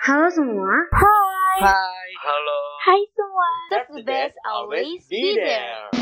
Halo semua. Hai. Hai. Halo. Hai semua. That's the best always be there.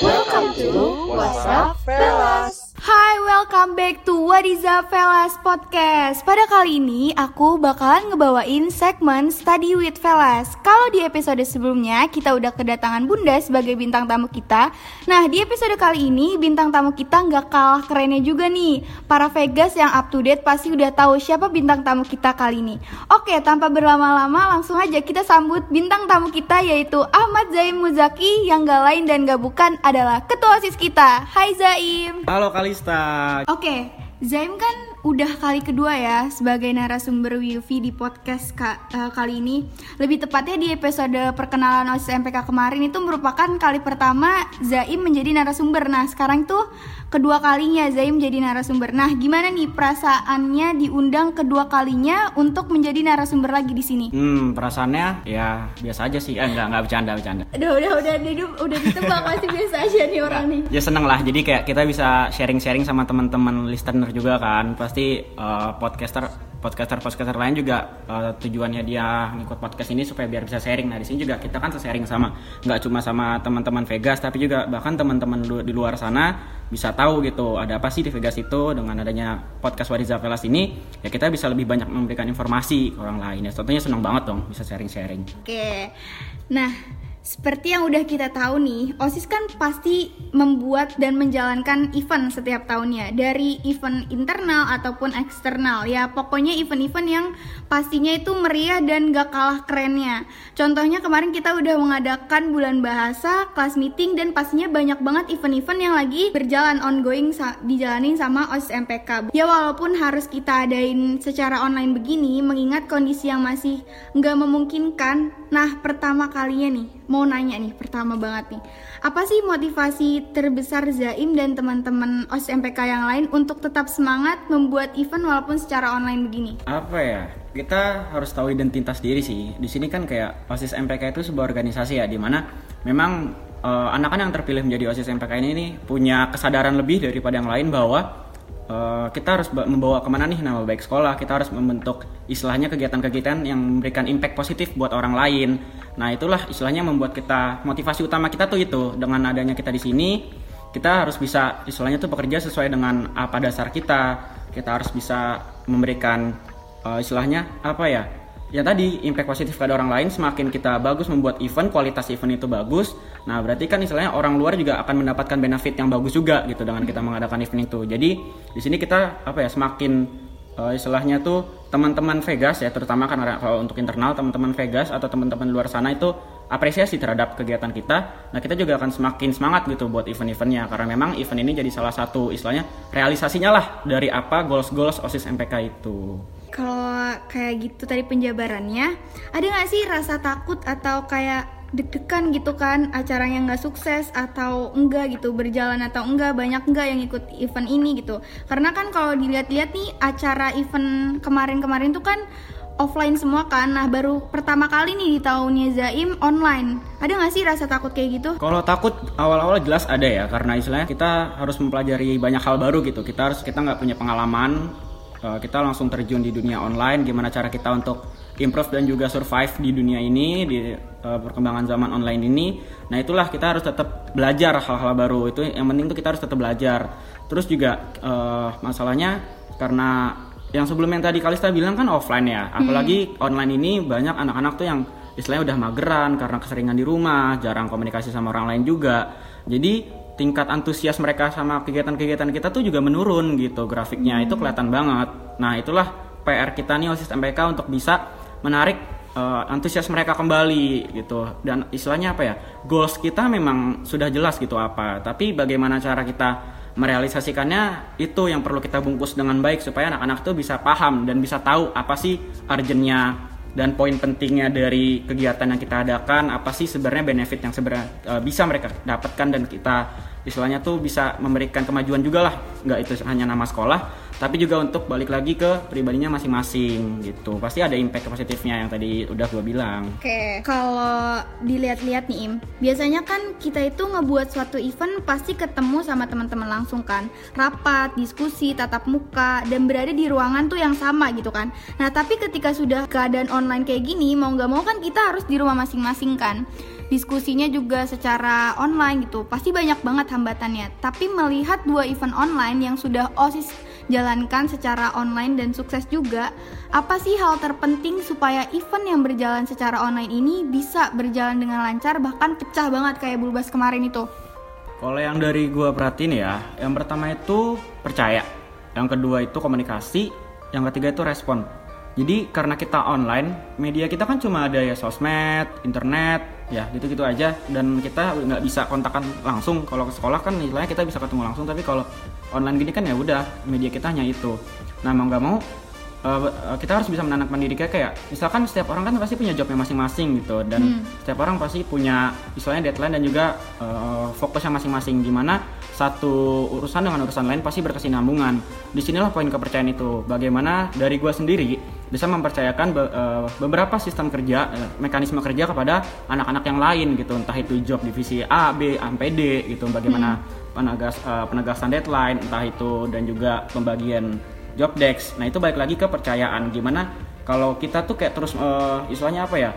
Welcome to What's Up Fellas. Hai, welcome back to What is Up Fellas Podcast. Pada kali ini aku bakalan ngebawain segmen Study with Fellas. Kalau di episode sebelumnya kita udah kedatangan Bunda sebagai bintang tamu kita. Nah di episode kali ini bintang tamu kita nggak kalah kerennya juga nih. Para Vegas yang up to date pasti udah tahu siapa bintang tamu kita kali ini. Oke, tanpa berlama-lama langsung aja kita sambut bintang tamu kita yaitu Ahmad Zaim Muzaki Yang gak lain dan gak bukan adalah ketua OSIS kita. Hai Zaim. Halo Kalista. Oke, Zaim kan udah kali kedua ya sebagai narasumber Wifi di podcast ka- eh, kali ini. Lebih tepatnya di episode perkenalan OSIS MPK kemarin itu merupakan kali pertama Zaim menjadi narasumber. Nah, sekarang tuh kedua kalinya Zaim jadi narasumber. Nah, gimana nih perasaannya diundang kedua kalinya untuk menjadi narasumber lagi di sini? Hmm, perasaannya ya biasa aja sih. Eh, enggak, enggak bercanda, bercanda. Udah, udah, udah, udah, udah ditebak pasti biasa aja nih orang nih. Ya seneng lah. Jadi kayak kita bisa sharing-sharing sama teman-teman listener juga kan. Pasti eh, podcaster podcaster podcaster lain juga eh, tujuannya dia ngikut podcast ini supaya biar bisa sharing. Nah di sini juga kita kan sharing sama nggak cuma sama teman-teman Vegas tapi juga bahkan teman-teman di luar sana bisa tahu gitu ada apa sih di Vegas itu dengan adanya podcast Wadiza Velas ini. Ya kita bisa lebih banyak memberikan informasi ke orang lain. Ya tentunya senang banget dong bisa sharing-sharing. Oke, nah seperti yang udah kita tahu nih, OSIS kan pasti membuat dan menjalankan event setiap tahunnya. Dari event internal ataupun eksternal. Ya pokoknya event-event yang pastinya itu meriah dan gak kalah kerennya. Contohnya kemarin kita udah mengadakan bulan bahasa, kelas meeting Dan pastinya banyak banget event-event yang lagi berjalan ongoing dijalanin sama OSIS MPK Ya walaupun harus kita adain secara online begini Mengingat kondisi yang masih nggak memungkinkan. Nah pertama kalinya nih mau nanya nih pertama banget nih. Apa sih motivasi terbesar Zaim dan teman-teman OSIS MPK yang lain untuk tetap semangat membuat event walaupun secara online begini? apa ya? Kita harus tahu identitas diri sih. Di sini kan kayak osis MPK itu sebuah organisasi ya di mana memang eh, anak-anak yang terpilih menjadi osis MPK ini nih punya kesadaran lebih daripada yang lain bahwa eh, kita harus ba- membawa ke mana nih nama baik sekolah? Kita harus membentuk istilahnya kegiatan-kegiatan yang memberikan impact positif buat orang lain. Nah itulah istilahnya membuat kita motivasi utama kita tuh itu. Dengan adanya kita di sini kita harus bisa istilahnya tuh bekerja sesuai dengan apa dasar kita. Kita harus bisa memberikan eh, istilahnya apa ya ya tadi impact positif pada orang lain semakin kita bagus membuat event kualitas event itu bagus nah berarti kan istilahnya orang luar juga akan mendapatkan benefit yang bagus juga gitu dengan kita mengadakan event itu. Jadi di sini kita apa ya semakin eh, istilahnya tuh teman-teman Vegas ya terutama karena kalau untuk internal teman-teman Vegas atau teman-teman luar sana itu apresiasi terhadap kegiatan kita. Nah kita juga akan semakin semangat gitu buat event-eventnya karena memang event ini jadi salah satu istilahnya realisasinya lah dari apa goals-goals OSIS MPK itu Kalau kayak gitu tadi penjabarannya, ada nggak sih rasa takut atau kayak deg-degan gitu kan acaranya nggak sukses atau enggak gitu berjalan atau enggak banyak enggak yang ikut event ini gitu. Karena kan kalau dilihat-lihat nih acara event kemarin-kemarin tuh kan offline semua kan. Nah baru pertama kali nih di tahunnya Zaim online. Ada nggak sih rasa takut kayak gitu? Kalau takut awal-awal jelas ada ya. Karena istilahnya kita harus mempelajari banyak hal baru gitu. Kita harus kita nggak punya pengalaman, eh, kita langsung terjun di dunia online. Gimana cara kita untuk improve dan juga survive di dunia ini di eh, perkembangan zaman online ini. Nah itulah kita harus tetap belajar hal-hal baru itu. Yang penting tuh kita harus tetap belajar. Terus juga eh, masalahnya karena yang sebelum yang tadi Kalista bilang kan offline ya. Apalagi online ini banyak anak-anak tuh yang istilahnya udah mageran karena keseringan di rumah, jarang komunikasi sama orang lain juga. Jadi tingkat antusias mereka sama kegiatan-kegiatan kita tuh juga menurun gitu grafiknya itu kelihatan banget. Nah itulah PR kita nih OSIS MPK untuk bisa menarik eh, antusias mereka kembali gitu dan istilahnya apa ya goals kita memang sudah jelas gitu apa tapi bagaimana cara kita merealisasikannya itu yang perlu kita bungkus dengan baik supaya anak-anak tuh bisa paham dan bisa tahu apa sih urgentnya dan poin pentingnya dari kegiatan yang kita adakan apa sih sebenarnya benefit yang sebenarnya eh, bisa mereka dapatkan dan kita istilahnya tuh bisa memberikan kemajuan juga lah nggak itu hanya nama sekolah tapi juga untuk balik lagi ke pribadinya masing-masing gitu pasti ada impact positifnya yang tadi udah gue bilang Oke, kalau dilihat-lihat nih Im, biasanya kan kita itu ngebuat suatu event pasti ketemu sama teman-teman langsung kan, rapat, diskusi, tatap muka, dan berada di ruangan tuh yang sama gitu kan. Nah tapi ketika sudah keadaan online kayak gini, mau nggak mau kan kita harus di rumah masing-masing kan. Diskusinya juga secara online gitu, pasti banyak banget hambatannya. Tapi melihat dua event online yang sudah OSIS jalankan secara online dan sukses juga, apa sih hal terpenting supaya event yang berjalan secara online ini bisa berjalan dengan lancar bahkan pecah banget kayak Bulbas kemarin itu? Kalau yang dari gua perhatiin ya, yang pertama itu percaya, yang kedua itu komunikasi, yang ketiga itu respon. Jadi karena kita online, media kita kan cuma ada ya sosmed, internet, ya gitu-gitu aja, dan kita nggak bisa kontakkan langsung. Kalau ke sekolah kan istilahnya kita bisa ketemu langsung, tapi kalau online gini kan ya udah media kita hanya itu. Nah mau nggak mau uh, kita harus bisa menanamkan diri kita kayak misalkan setiap orang kan pasti punya jobnya masing-masing gitu dan hmm. setiap orang pasti punya istilahnya deadline dan juga uh, fokusnya masing-masing gimana satu urusan dengan urusan lain pasti berkesinambungan di sinilah poin kepercayaan itu bagaimana dari gue sendiri bisa mempercayakan be uh, beberapa sistem kerja uh, mekanisme kerja kepada anak-anak yang lain gitu entah itu job divisi A B sampai D gitu bagaimana hmm. penegas uh, penegasan deadline entah itu dan juga pembagian job desk. Nah itu balik lagi ke percayaan. Gimana kalau kita tuh kayak terus uh, istilahnya apa ya?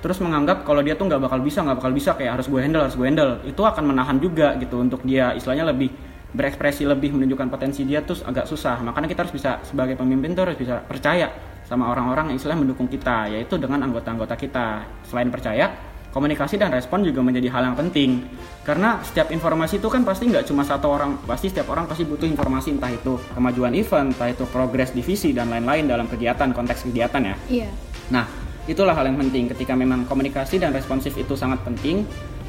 Terus menganggap kalau dia tuh nggak bakal bisa nggak bakal bisa kayak harus gue handle harus gue handle. Itu akan menahan juga gitu untuk dia istilahnya lebih berekspresi lebih menunjukkan potensi dia tuh agak susah. Makanya kita harus bisa sebagai pemimpin tuh harus bisa percaya sama orang-orang yang istilahnya mendukung kita yaitu dengan anggota-anggota kita. Selain percaya komunikasi dan respon juga menjadi hal yang penting. Karena setiap informasi itu kan pasti nggak cuma satu orang pasti setiap orang pasti butuh informasi entah itu kemajuan event entah itu progres divisi dan lain-lain dalam kegiatan konteks kegiatan ya. Iya. Nah itulah hal yang penting ketika memang komunikasi dan responsif itu sangat penting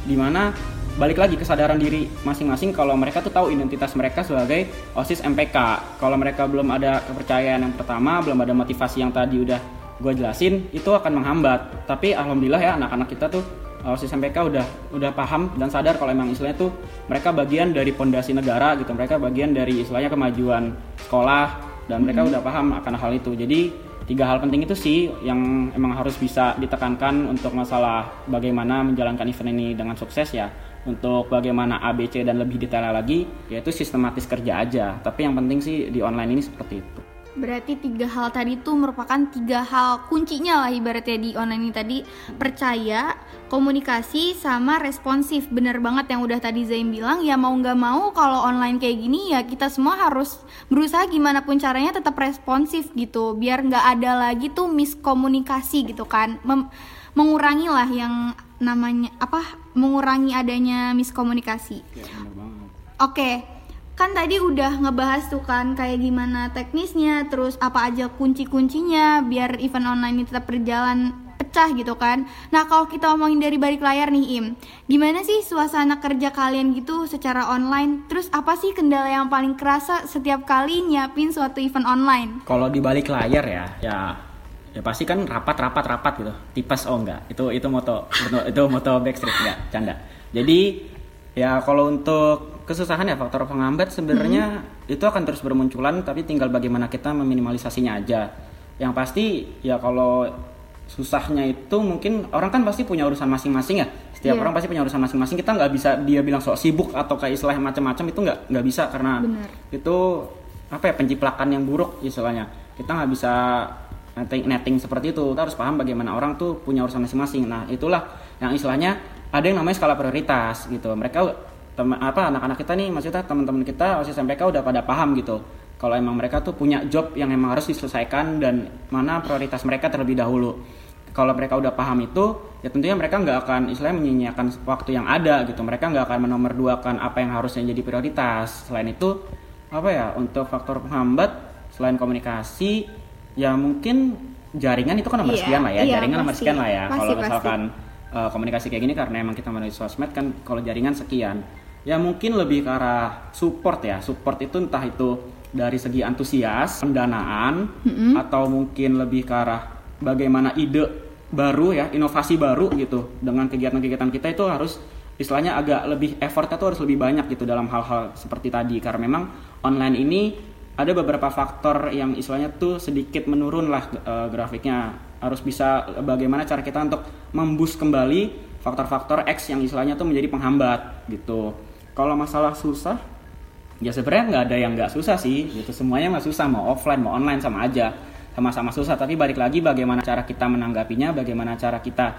di mana balik lagi kesadaran diri masing-masing kalau mereka tuh tahu identitas mereka sebagai OSIS MPK kalau mereka belum ada kepercayaan yang pertama belum ada motivasi yang tadi udah gue jelasin itu akan menghambat. Tapi alhamdulillah ya anak-anak kita tuh OSIS MPK udah udah paham dan sadar kalau emang istilahnya tuh mereka bagian dari pondasi negara gitu. Mereka bagian dari istilahnya kemajuan sekolah dan mereka mm-hmm. udah paham akan hal itu. Jadi tiga hal penting itu sih yang emang harus bisa ditekankan untuk masalah bagaimana menjalankan event ini dengan sukses ya. Untuk bagaimana ABC dan lebih detail lagi yaitu sistematis kerja aja. Tapi yang penting sih di online ini seperti itu Berarti tiga hal tadi itu merupakan tiga hal kuncinya lah ibaratnya di online ini tadi percaya, komunikasi, sama responsif. Bener banget yang udah tadi Zain bilang ya mau nggak mau kalau online kayak gini ya kita semua harus berusaha gimana pun caranya tetap responsif gitu biar nggak ada lagi tuh miskomunikasi gitu kan. Mem mengurangi lah yang namanya apa mengurangi adanya miskomunikasi. Ya, Oke, okay kan tadi udah ngebahas tuh kan kayak gimana teknisnya terus apa aja kunci-kuncinya biar event online ini tetap berjalan pecah gitu kan. Nah kalau kita omongin dari balik layar nih Im gimana sih suasana kerja kalian gitu secara online? Terus apa sih kendala yang paling kerasa setiap kali nyiapin suatu event online? Kalau di balik layar ya ya ya pasti kan rapat rapat rapat gitu. Tipes oh enggak. Itu itu moto itu moto backstreet enggak canda. Jadi ya kalau untuk kesusahan ya faktor penghambat sebenarnya hmm. itu akan terus bermunculan tapi tinggal bagaimana kita meminimalisasinya aja. Yang pasti ya kalau susahnya itu mungkin orang kan pasti punya urusan masing-masing ya. Setiap yeah. orang pasti punya urusan masing-masing. Kita nggak bisa dia bilang sok sibuk atau kayak istilah macam-macam itu nggak nggak bisa karena Bener. itu apa ya penciplakan yang buruk istilahnya. Kita nggak bisa netting, netting seperti itu. Kita harus paham bagaimana orang tuh punya urusan masing-masing. Nah itulah yang istilahnya ada yang namanya skala prioritas gitu. Mereka teman apa anak-anak kita nih maksudnya teman-teman kita OSIS MPK udah pada paham gitu. Kalau emang mereka tuh punya job yang emang harus diselesaikan dan mana prioritas mereka terlebih dahulu. Kalau mereka udah paham itu ya tentunya mereka nggak akan istilahnya menyia-nyiakan waktu yang ada gitu. Mereka nggak akan menomorduakan apa yang harusnya jadi prioritas. Selain itu apa ya untuk faktor penghambat selain komunikasi ya mungkin jaringan itu kan nomor iya, sekian lah ya. iya, jaringan nomor sekian lah ya. Kalau misalkan uh, komunikasi kayak gini karena emang kita menulis sosmed kan kalau jaringan sekian ya mungkin lebih ke arah support ya. Support itu entah itu dari segi antusias pendanaan mm-hmm. atau mungkin lebih ke arah bagaimana ide baru ya inovasi baru gitu. Dengan kegiatan-kegiatan kita itu harus istilahnya agak lebih effortnya tuh harus lebih banyak gitu dalam hal-hal seperti tadi. Karena memang online ini ada beberapa faktor yang istilahnya tuh sedikit menurun lah uh, grafiknya. Harus bisa bagaimana cara kita untuk membus kembali faktor-faktor X yang istilahnya tuh menjadi penghambat gitu kalau masalah susah ya sebenarnya nggak ada yang nggak susah sih gitu. Semuanya mah susah mau offline mau online sama aja. Sama-sama susah tapi balik lagi bagaimana cara kita menanggapinya bagaimana cara kita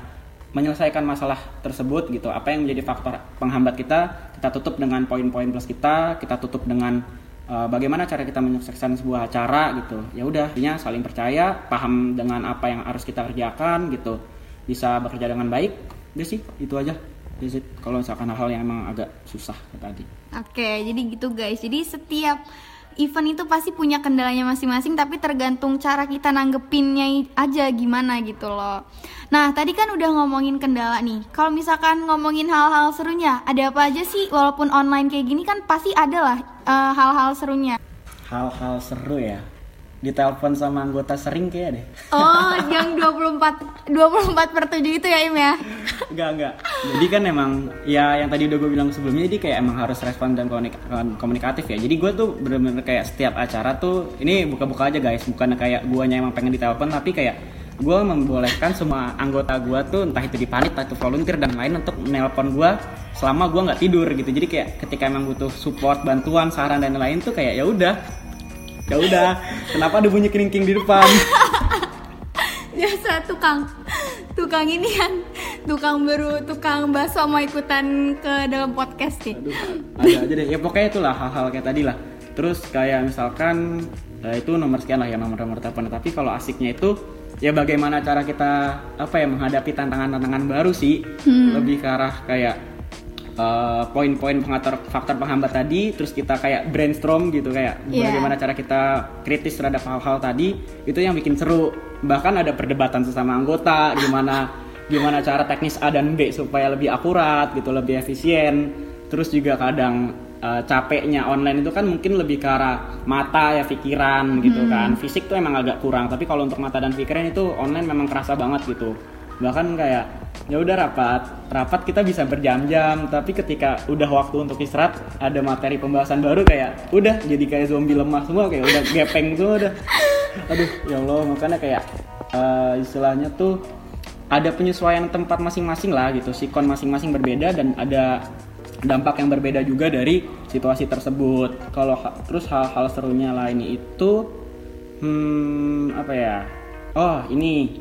menyelesaikan masalah tersebut gitu. Apa yang menjadi faktor penghambat kita kita tutup dengan poin-poin plus kita kita tutup dengan uh, bagaimana cara kita menyukseskan sebuah acara gitu. Ya udah artinya saling percaya paham dengan apa yang harus kita kerjakan gitu. Bisa bekerja dengan baik udah sih itu aja visit kalau misalkan hal-hal yang emang agak susah tadi. Oke jadi gitu guys. Jadi setiap event itu pasti punya kendalanya masing-masing tapi tergantung cara kita nanggepinnya aja gimana gitu loh. Nah tadi kan udah ngomongin kendala nih. Kalau misalkan ngomongin hal-hal serunya ada apa aja sih? Walaupun online kayak gini kan pasti ada lah uh, hal-hal serunya. Hal-hal seru ya ditelepon sama anggota sering kayak deh. Oh, yang 24 24 per 7 itu ya Im ya? enggak, enggak. Jadi kan emang ya yang tadi udah gue bilang sebelumnya jadi kayak emang harus respon dan komunikatif ya. Jadi gue tuh bener-bener kayak setiap acara tuh ini buka-buka aja guys, bukan kayak guanya emang pengen ditelepon tapi kayak gue membolehkan semua anggota gue tuh entah itu di panit atau volunteer dan lain untuk menelpon gue selama gue nggak tidur gitu jadi kayak ketika emang butuh support bantuan saran dan lain tuh kayak ya udah ya udah kenapa ada bunyi keringking di depan? Biasa tukang tukang ini kan tukang baru tukang bakso mau ikutan ke dalam podcast nih Aduh, ada aja deh. Ya pokoknya itulah hal-hal kayak tadi lah. Terus kayak misalkan ya itu nomor sekian lah ya nomor-nomor telepon tapi kalau asiknya itu ya bagaimana cara kita apa ya menghadapi tantangan-tantangan baru sih? Hmm. lebih ke arah kayak uh, poin-poin pengatur faktor penghambat tadi terus kita kayak brainstorm gitu kayak yeah. bagaimana cara kita kritis terhadap hal-hal tadi itu yang bikin seru bahkan ada perdebatan sesama anggota gimana gimana cara teknis A dan B supaya lebih akurat gitu lebih efisien terus juga kadang uh, capeknya online itu kan mungkin lebih ke arah mata ya pikiran gitu hmm. kan fisik tuh emang agak kurang tapi kalau untuk mata dan pikiran itu online memang kerasa banget gitu bahkan kayak ya udah rapat. Rapat kita bisa berjam-jam tapi ketika udah waktu untuk istirahat ada materi pembahasan baru kayak udah jadi kayak zombie lemah semua kayak udah gepeng semua udah. Aduh ya allah makanya kayak uh, istilahnya tuh ada penyesuaian tempat masing-masing lah gitu. Sikon masing-masing berbeda dan ada dampak yang berbeda juga dari situasi tersebut. Kalau terus hal-hal serunya lain itu hmm apa ya? Oh ini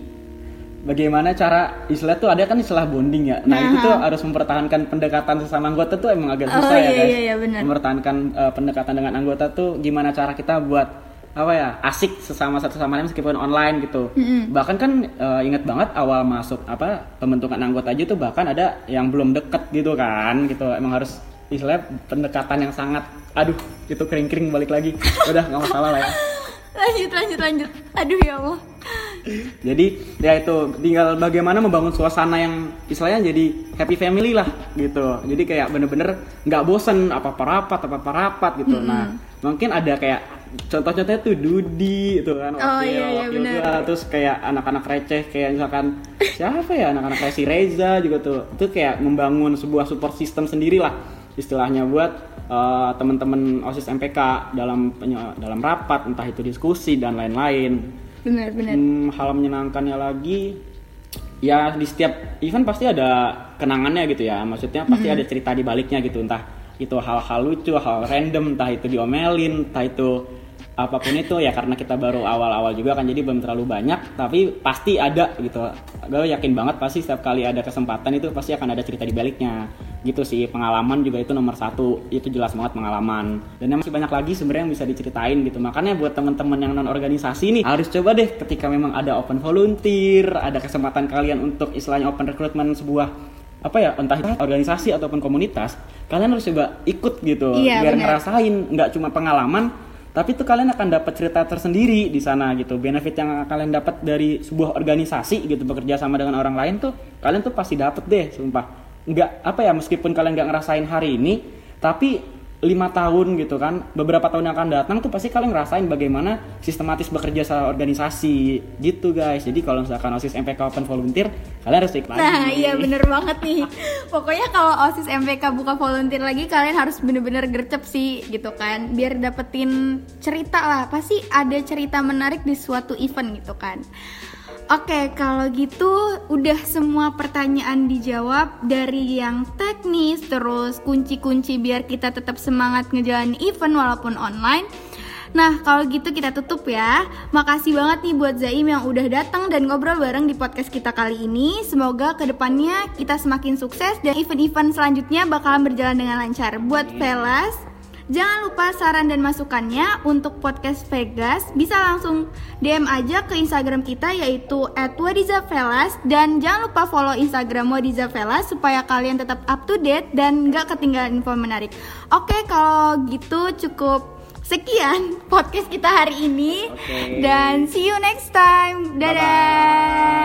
bagaimana cara istilah tuh ada kan istilah bonding ya. Nah, nah itu tuh harus mempertahankan pendekatan sesama anggota tuh emang agak susah oh, ya iya, guys. Iya, iya, bener. Mempertahankan uh, pendekatan dengan anggota tuh gimana cara kita buat apa ya asik sesama satu sama lain meskipun online gitu. Mm-hmm. Bahkan kan uh, ingat banget awal masuk apa pembentukan anggota aja tuh bahkan ada yang belum deket gitu kan gitu. Emang harus istilah pendekatan yang sangat aduh itu kering-kering balik lagi. Udah nggak masalah lah ya. Lanjut lanjut lanjut. Aduh ya Allah jadi ya itu tinggal bagaimana membangun suasana yang istilahnya jadi happy family lah gitu. Jadi kayak bener-bener nggak bosen apa apa rapat apa apa rapat gitu. -hmm. nah mungkin ada kayak contoh-contohnya tuh Dudi itu kan oh, iya, iya, juga terus kayak anak-anak receh kayak misalkan siapa ya anak-anak kayak si Reza juga tuh. Itu kayak membangun sebuah support system sendiri lah istilahnya buat uh, teman-teman osis MPK dalam dalam rapat entah itu diskusi dan lain-lain benar benar hmm, hal menyenangkannya lagi ya di setiap event pasti ada kenangannya gitu ya. Maksudnya pasti mm -hmm. ada cerita di baliknya gitu. Entah itu hal-hal lucu hal random entah itu diomelin entah itu apa pun itu ya karena kita baru awal-awal juga kan jadi belum terlalu banyak tapi pasti ada gitu. Gue yakin banget pasti setiap kali ada kesempatan itu pasti akan ada cerita di baliknya. Gitu sih pengalaman juga itu nomor satu. Itu jelas banget pengalaman. Dan yang masih banyak lagi sebenarnya yang bisa diceritain gitu. Makanya buat teman-teman yang non organisasi nih harus coba deh ketika memang ada open volunteer ada kesempatan kalian untuk istilahnya open recruitment sebuah apa ya entah itu organisasi ataupun komunitas kalian harus coba ikut gitu. Iya, biar bener. ngerasain nggak cuma pengalaman tapi itu kalian akan dapat cerita tersendiri di sana gitu. Benefit yang kalian dapat dari sebuah organisasi gitu bekerja sama dengan orang lain tuh kalian tuh pasti dapat deh sumpah. Nggak apa ya meskipun kalian nggak ngerasain hari ini tapi lima tahun gitu kan beberapa tahun yang akan datang tuh pasti kalian ngerasain bagaimana sistematis bekerja secara organisasi gitu guys jadi kalau misalkan osis MPK Open Volunteer kalian harus ikut Nah, iya bener banget nih. Pokoknya kalau OSIS MPK buka volunteer lagi, kalian harus bener-bener gercep sih, gitu kan. Biar dapetin cerita lah. Pasti ada cerita menarik di suatu event gitu kan. Oke, kalau gitu udah semua pertanyaan dijawab dari yang teknis, terus kunci-kunci biar kita tetap semangat ngejalanin event walaupun online. Nah, kalau gitu kita tutup ya. Makasih banget nih buat Zaim yang udah datang dan ngobrol bareng di podcast kita kali ini. Semoga ke depannya kita semakin sukses dan event-event selanjutnya bakalan berjalan dengan lancar. Buat Velas, jangan lupa saran dan masukannya untuk podcast Vegas bisa langsung DM aja ke Instagram kita yaitu @wadizavelas dan jangan lupa follow Instagram Wadizavelas supaya kalian tetap up to date dan nggak ketinggalan info menarik. Oke, kalau gitu cukup sekian podcast kita hari ini Oke. dan see you next time. Dadah. Bye-bye.